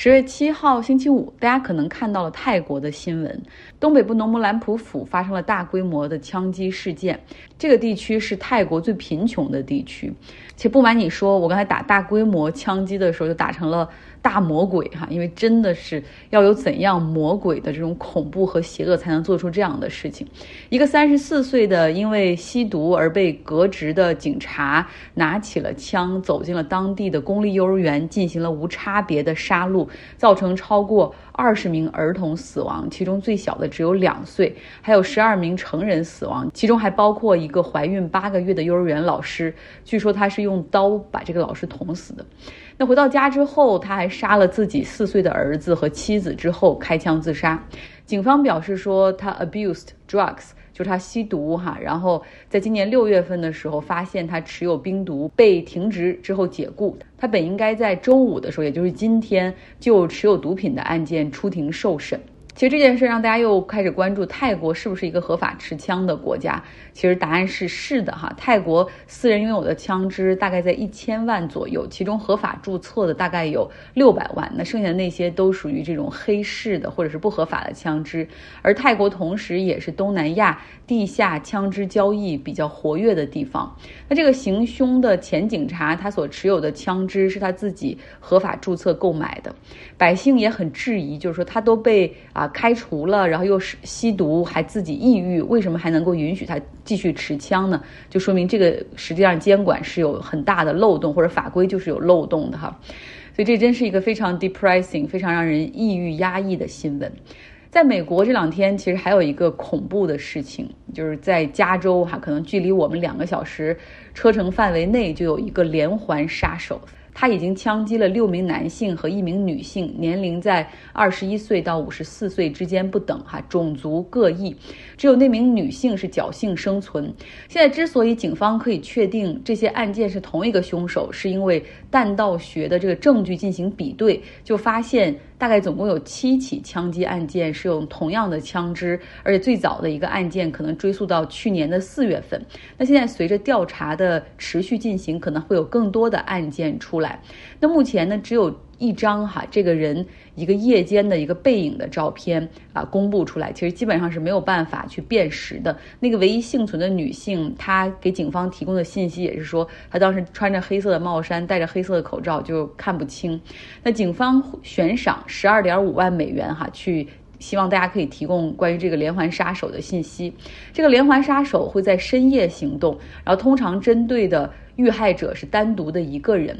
十月七号星期五，大家可能看到了泰国的新闻，东北部农木兰普府发生了大规模的枪击事件。这个地区是泰国最贫穷的地区，且不瞒你说，我刚才打大规模枪击的时候就打成了。大魔鬼哈，因为真的是要有怎样魔鬼的这种恐怖和邪恶，才能做出这样的事情。一个三十四岁的因为吸毒而被革职的警察，拿起了枪，走进了当地的公立幼儿园，进行了无差别的杀戮，造成超过二十名儿童死亡，其中最小的只有两岁，还有十二名成人死亡，其中还包括一个怀孕八个月的幼儿园老师。据说他是用刀把这个老师捅死的。那回到家之后，他还杀了自己四岁的儿子和妻子，之后开枪自杀。警方表示说，他 abused drugs，就是他吸毒哈。然后在今年六月份的时候，发现他持有冰毒，被停职之后解雇。他本应该在周五的时候，也就是今天，就持有毒品的案件出庭受审。其实这件事让大家又开始关注泰国是不是一个合法持枪的国家。其实答案是是的哈。泰国私人拥有的枪支大概在一千万左右，其中合法注册的大概有六百万，那剩下的那些都属于这种黑市的或者是不合法的枪支。而泰国同时也是东南亚地下枪支交易比较活跃的地方。那这个行凶的前警察他所持有的枪支是他自己合法注册购买的，百姓也很质疑，就是说他都被啊。开除了，然后又是吸毒，还自己抑郁，为什么还能够允许他继续持枪呢？就说明这个实际上监管是有很大的漏洞，或者法规就是有漏洞的哈。所以这真是一个非常 depressing、非常让人抑郁压抑的新闻。在美国这两天，其实还有一个恐怖的事情，就是在加州哈，可能距离我们两个小时车程范围内就有一个连环杀手。他已经枪击了六名男性和一名女性，年龄在二十一岁到五十四岁之间不等，哈，种族各异，只有那名女性是侥幸生存。现在之所以警方可以确定这些案件是同一个凶手，是因为弹道学的这个证据进行比对，就发现。大概总共有七起枪击案件是用同样的枪支，而且最早的一个案件可能追溯到去年的四月份。那现在随着调查的持续进行，可能会有更多的案件出来。那目前呢，只有。一张哈，这个人一个夜间的一个背影的照片啊，公布出来，其实基本上是没有办法去辨识的。那个唯一幸存的女性，她给警方提供的信息也是说，她当时穿着黑色的帽衫，戴着黑色的口罩，就看不清。那警方悬赏十二点五万美元哈，去希望大家可以提供关于这个连环杀手的信息。这个连环杀手会在深夜行动，然后通常针对的遇害者是单独的一个人。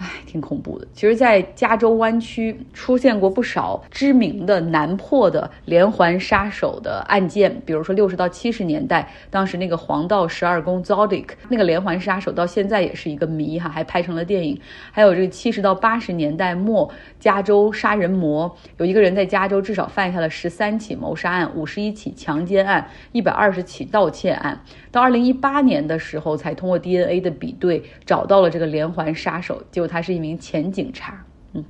唉，挺恐怖的。其实，在加州湾区出现过不少知名的难破的连环杀手的案件，比如说六十到七十年代，当时那个黄道十二宫 Zodiac 那个连环杀手，到现在也是一个谜哈，还拍成了电影。还有这个七十到八十年代末加州杀人魔，有一个人在加州至少犯下了十三起谋杀案、五十一起强奸案、一百二十起盗窃案。到二零一八年的时候，才通过 DNA 的比对找到了这个连环杀手，结果。他是一名前警察，嗯，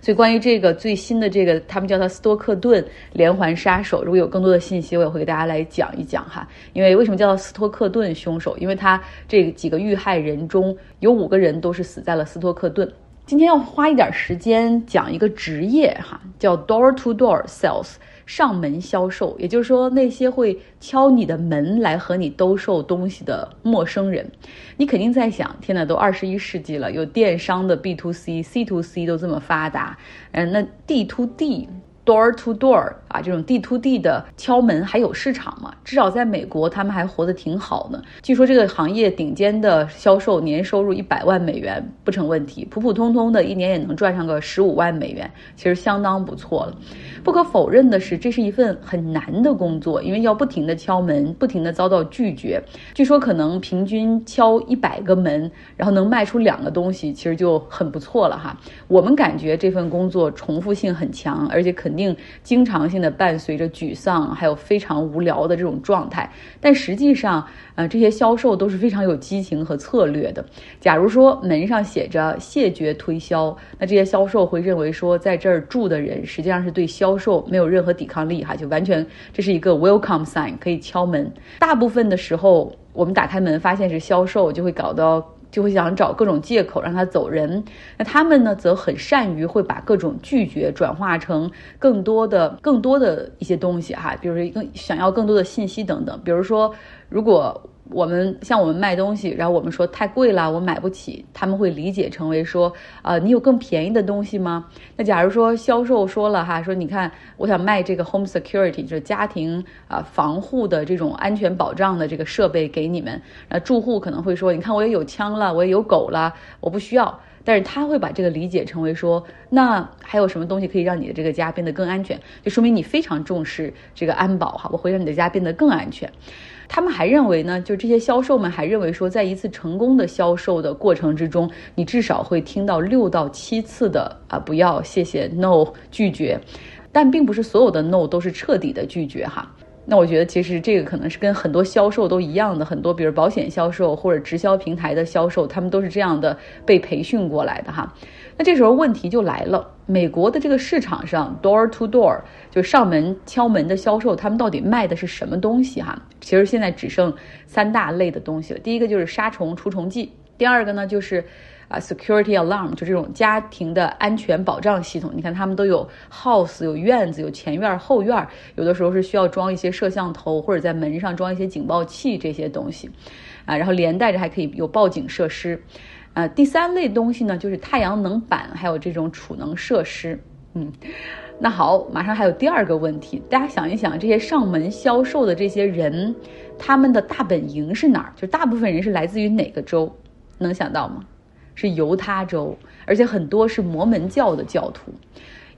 所以关于这个最新的这个，他们叫他斯托克顿连环杀手，如果有更多的信息，我也会给大家来讲一讲哈。因为为什么叫做斯托克顿凶手？因为他这几个遇害人中有五个人都是死在了斯托克顿。今天要花一点时间讲一个职业哈，叫 door to door sales。上门销售，也就是说，那些会敲你的门来和你兜售东西的陌生人，你肯定在想：天哪，都二十一世纪了，有电商的 B to C、C to C 都这么发达，嗯，那 D to D。Door to door 啊，这种 D to D 的敲门还有市场吗？至少在美国，他们还活得挺好呢。据说这个行业顶尖的销售年收入一百万美元不成问题，普普通通的一年也能赚上个十五万美元，其实相当不错了。不可否认的是，这是一份很难的工作，因为要不停的敲门，不停的遭到拒绝。据说可能平均敲一百个门，然后能卖出两个东西，其实就很不错了哈。我们感觉这份工作重复性很强，而且肯定。并经常性的伴随着沮丧，还有非常无聊的这种状态。但实际上，呃，这些销售都是非常有激情和策略的。假如说门上写着谢绝推销，那这些销售会认为说，在这儿住的人实际上是对销售没有任何抵抗力，哈，就完全这是一个 welcome sign，可以敲门。大部分的时候，我们打开门发现是销售，就会搞到。就会想找各种借口让他走人。那他们呢，则很善于会把各种拒绝转化成更多的、更多的一些东西哈，比如说更想要更多的信息等等。比如说，如果我们像我们卖东西，然后我们说太贵了，我买不起，他们会理解成为说，呃，你有更便宜的东西吗？那假如说销售说了哈，说你看，我想卖这个 home security，就是家庭啊防护的这种安全保障的这个设备给你们，那住户可能会说，你看我也有枪了，我也有狗了，我不需要。但是他会把这个理解成为说，那还有什么东西可以让你的这个家变得更安全？就说明你非常重视这个安保哈，我会让你的家变得更安全。他们还认为呢，就这些销售们还认为说，在一次成功的销售的过程之中，你至少会听到六到七次的啊，不要，谢谢，no，拒绝。但并不是所有的 no 都是彻底的拒绝哈。那我觉得其实这个可能是跟很多销售都一样的，很多比如保险销售或者直销平台的销售，他们都是这样的被培训过来的哈。那这时候问题就来了，美国的这个市场上 door to door 就上门敲门的销售，他们到底卖的是什么东西哈？其实现在只剩三大类的东西了，第一个就是杀虫除虫剂，第二个呢就是。啊，security alarm 就这种家庭的安全保障系统，你看他们都有 house 有院子有前院后院，有的时候是需要装一些摄像头或者在门上装一些警报器这些东西，啊，然后连带着还可以有报警设施，啊，第三类东西呢就是太阳能板还有这种储能设施，嗯，那好，马上还有第二个问题，大家想一想，这些上门销售的这些人，他们的大本营是哪儿？就大部分人是来自于哪个州？能想到吗？是犹他州，而且很多是摩门教的教徒。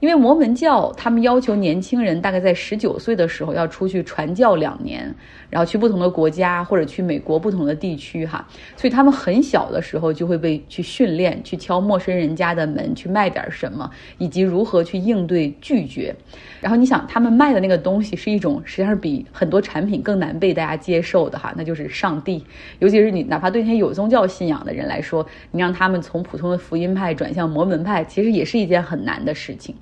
因为摩门教，他们要求年轻人大概在十九岁的时候要出去传教两年，然后去不同的国家或者去美国不同的地区哈，所以他们很小的时候就会被去训练，去敲陌生人家的门，去卖点什么，以及如何去应对拒绝。然后你想，他们卖的那个东西是一种实际上比很多产品更难被大家接受的哈，那就是上帝。尤其是你哪怕对那些有宗教信仰的人来说，你让他们从普通的福音派转向摩门派，其实也是一件很难的事情。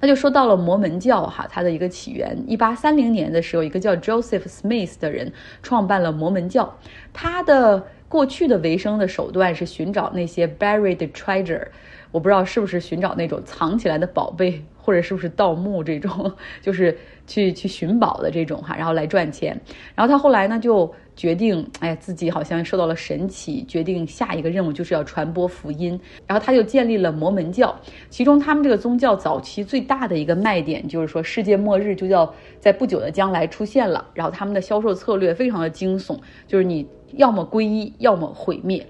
那就说到了摩门教哈，它的一个起源。一八三零年的时候，一个叫 Joseph Smith 的人创办了摩门教。他的过去的维生的手段是寻找那些 buried treasure，我不知道是不是寻找那种藏起来的宝贝。或者是不是盗墓这种，就是去去寻宝的这种哈，然后来赚钱。然后他后来呢就决定，哎呀，自己好像受到了神启，决定下一个任务就是要传播福音。然后他就建立了摩门教，其中他们这个宗教早期最大的一个卖点就是说世界末日就要在不久的将来出现了。然后他们的销售策略非常的惊悚，就是你要么皈依，要么毁灭。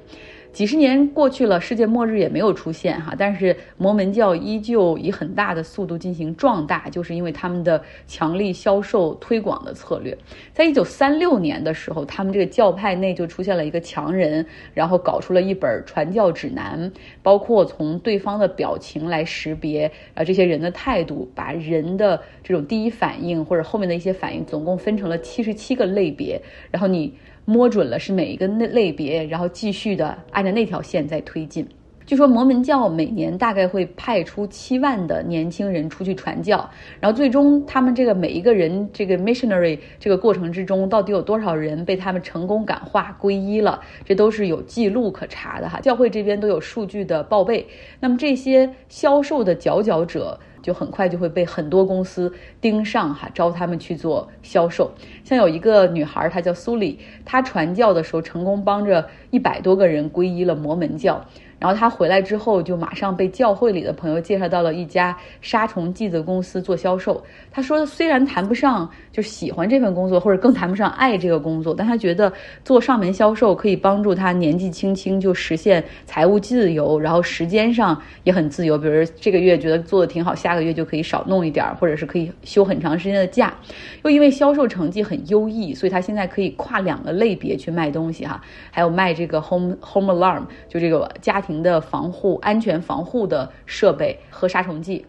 几十年过去了，世界末日也没有出现哈，但是摩门教依旧以很大的速度进行壮大，就是因为他们的强力销售推广的策略。在一九三六年的时候，他们这个教派内就出现了一个强人，然后搞出了一本传教指南，包括从对方的表情来识别啊这些人的态度，把人的这种第一反应或者后面的一些反应，总共分成了七十七个类别，然后你。摸准了是每一个类类别，然后继续的按照那条线在推进。据说摩门教每年大概会派出七万的年轻人出去传教，然后最终他们这个每一个人这个 missionary 这个过程之中，到底有多少人被他们成功感化皈依了，这都是有记录可查的哈。教会这边都有数据的报备。那么这些销售的佼佼者。就很快就会被很多公司盯上哈，招他们去做销售。像有一个女孩，她叫苏里，她传教的时候成功帮着一百多个人皈依了摩门教。然后他回来之后，就马上被教会里的朋友介绍到了一家杀虫剂的公司做销售。他说，虽然谈不上就喜欢这份工作，或者更谈不上爱这个工作，但他觉得做上门销售可以帮助他年纪轻轻就实现财务自由，然后时间上也很自由。比如这个月觉得做的挺好，下个月就可以少弄一点，或者是可以休很长时间的假。又因为销售成绩很优异，所以他现在可以跨两个类别去卖东西哈，还有卖这个 home home alarm，就这个家庭。的防护、安全防护的设备和杀虫剂。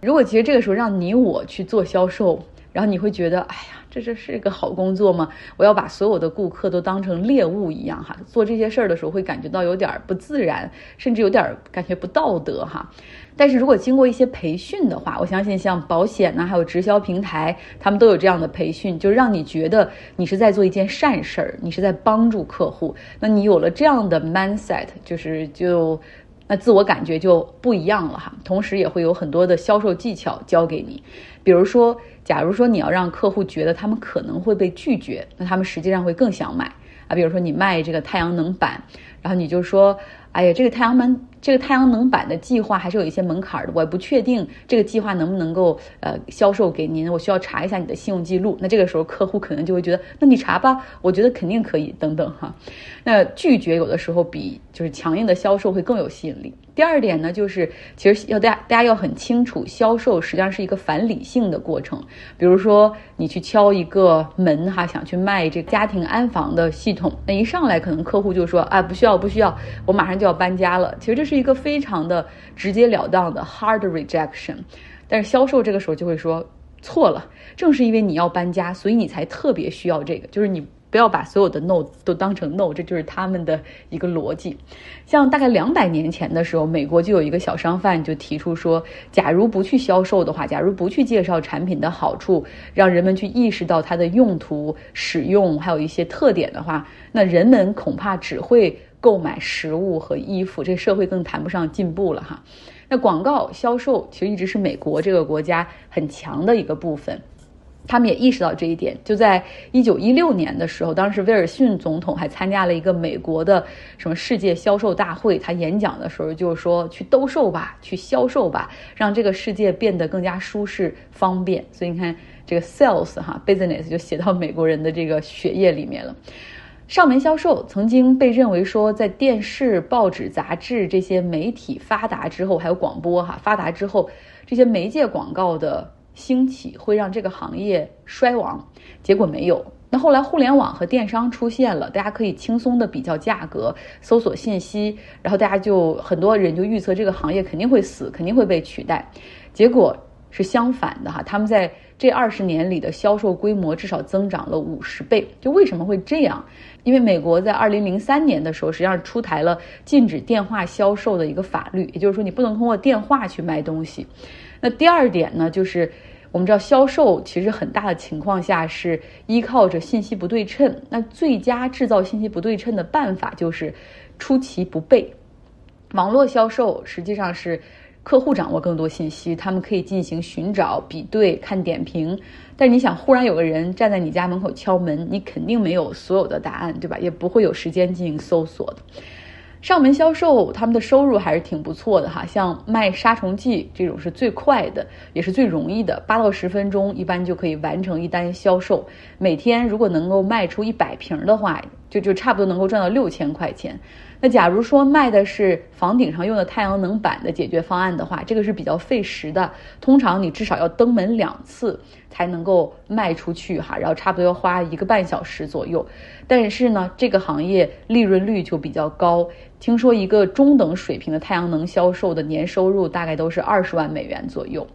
如果其实这个时候让你我去做销售，然后你会觉得，哎呀，这这是个好工作吗？我要把所有的顾客都当成猎物一样哈，做这些事儿的时候会感觉到有点不自然，甚至有点感觉不道德哈。但是如果经过一些培训的话，我相信像保险呢，还有直销平台，他们都有这样的培训，就让你觉得你是在做一件善事儿，你是在帮助客户。那你有了这样的 mindset，就是就。那自我感觉就不一样了哈，同时也会有很多的销售技巧教给你，比如说，假如说你要让客户觉得他们可能会被拒绝，那他们实际上会更想买啊。比如说你卖这个太阳能板，然后你就说。哎呀，这个太阳能这个太阳能板的计划还是有一些门槛的，我也不确定这个计划能不能够呃销售给您，我需要查一下你的信用记录。那这个时候客户可能就会觉得，那你查吧，我觉得肯定可以，等等哈。那拒绝有的时候比就是强硬的销售会更有吸引力。第二点呢，就是其实要大家大家要很清楚，销售实际上是一个反理性的过程。比如说你去敲一个门哈，想去卖这个家庭安防的系统，那一上来可能客户就说，啊，不需要不需要，我马上就要搬家了。其实这是一个非常的直截了当的 hard rejection。但是销售这个时候就会说，错了，正是因为你要搬家，所以你才特别需要这个，就是你。不要把所有的 no 都当成 no，这就是他们的一个逻辑。像大概两百年前的时候，美国就有一个小商贩就提出说，假如不去销售的话，假如不去介绍产品的好处，让人们去意识到它的用途、使用还有一些特点的话，那人们恐怕只会购买食物和衣服，这社会更谈不上进步了哈。那广告销售其实一直是美国这个国家很强的一个部分。他们也意识到这一点，就在一九一六年的时候，当时威尔逊总统还参加了一个美国的什么世界销售大会，他演讲的时候就是说：“去兜售吧，去销售吧，让这个世界变得更加舒适方便。”所以你看，这个 sales 哈 business 就写到美国人的这个血液里面了。上门销售曾经被认为说，在电视、报纸、杂志这些媒体发达之后，还有广播哈发达之后，这些媒介广告的。兴起会让这个行业衰亡，结果没有。那后来互联网和电商出现了，大家可以轻松的比较价格、搜索信息，然后大家就很多人就预测这个行业肯定会死，肯定会被取代。结果是相反的哈，他们在这二十年里的销售规模至少增长了五十倍。就为什么会这样？因为美国在二零零三年的时候，实际上出台了禁止电话销售的一个法律，也就是说你不能通过电话去卖东西。那第二点呢，就是我们知道销售其实很大的情况下是依靠着信息不对称。那最佳制造信息不对称的办法就是出其不备。网络销售实际上是客户掌握更多信息，他们可以进行寻找、比对、看点评。但是你想，忽然有个人站在你家门口敲门，你肯定没有所有的答案，对吧？也不会有时间进行搜索的。上门销售，他们的收入还是挺不错的哈。像卖杀虫剂这种是最快的，也是最容易的，八到十分钟一般就可以完成一单销售。每天如果能够卖出一百瓶的话，就就差不多能够赚到六千块钱。那假如说卖的是房顶上用的太阳能板的解决方案的话，这个是比较费时的，通常你至少要登门两次才能够卖出去哈，然后差不多要花一个半小时左右。但是呢，这个行业利润率就比较高，听说一个中等水平的太阳能销售的年收入大概都是二十万美元左右。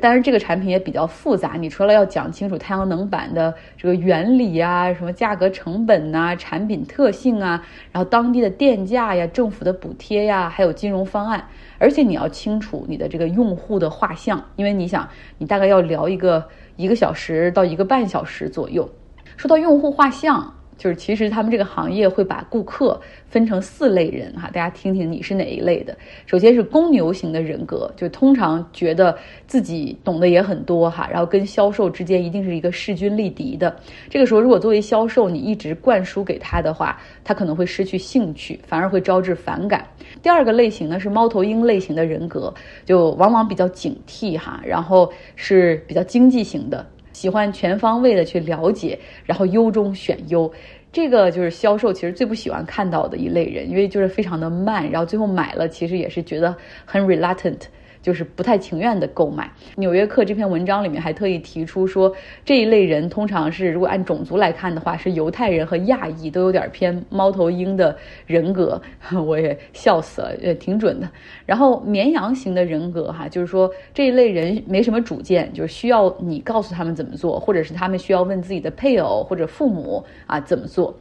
但是这个产品也比较复杂，你除了要讲清楚太阳能板的这个原理啊，什么价格成本呐，产品特性啊，然后当地的电价呀，政府的补贴呀，还有金融方案，而且你要清楚你的这个用户的画像，因为你想，你大概要聊一个一个小时到一个半小时左右。说到用户画像。就是其实他们这个行业会把顾客分成四类人哈，大家听听你是哪一类的？首先是公牛型的人格，就通常觉得自己懂得也很多哈，然后跟销售之间一定是一个势均力敌的。这个时候，如果作为销售你一直灌输给他的话，他可能会失去兴趣，反而会招致反感。第二个类型呢是猫头鹰类型的人格，就往往比较警惕哈，然后是比较经济型的。喜欢全方位的去了解，然后优中选优，这个就是销售其实最不喜欢看到的一类人，因为就是非常的慢，然后最后买了其实也是觉得很 reluctant，就是不太情愿的购买。《纽约客》这篇文章里面还特意提出说，这一类人通常是如果按种族来看的话，是犹太人和亚裔都有点偏猫头鹰的人格。我也笑死了，也挺准的。然后绵羊型的人格哈，就是说这一类人没什么主见，就是需要你告诉他们怎么做，或者是他们需要问自己的配偶或者父母啊怎么做。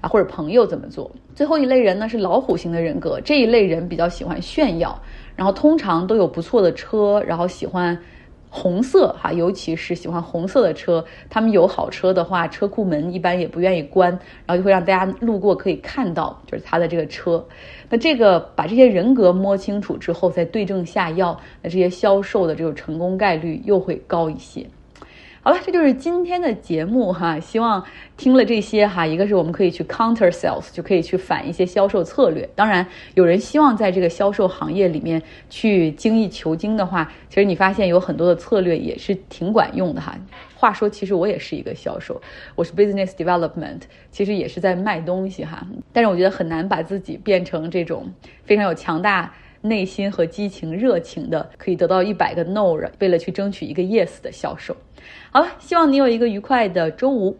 啊，或者朋友怎么做？最后一类人呢是老虎型的人格，这一类人比较喜欢炫耀，然后通常都有不错的车，然后喜欢红色哈，尤其是喜欢红色的车。他们有好车的话，车库门一般也不愿意关，然后就会让大家路过可以看到，就是他的这个车。那这个把这些人格摸清楚之后，再对症下药，那这些销售的这种成功概率又会高一些。好了，这就是今天的节目哈。希望听了这些哈，一个是我们可以去 counter sales，就可以去反一些销售策略。当然，有人希望在这个销售行业里面去精益求精的话，其实你发现有很多的策略也是挺管用的哈。话说，其实我也是一个销售，我是 business development，其实也是在卖东西哈。但是我觉得很难把自己变成这种非常有强大内心和激情、热情的，可以得到一百个 no，为了去争取一个 yes 的销售。好了，希望你有一个愉快的周五。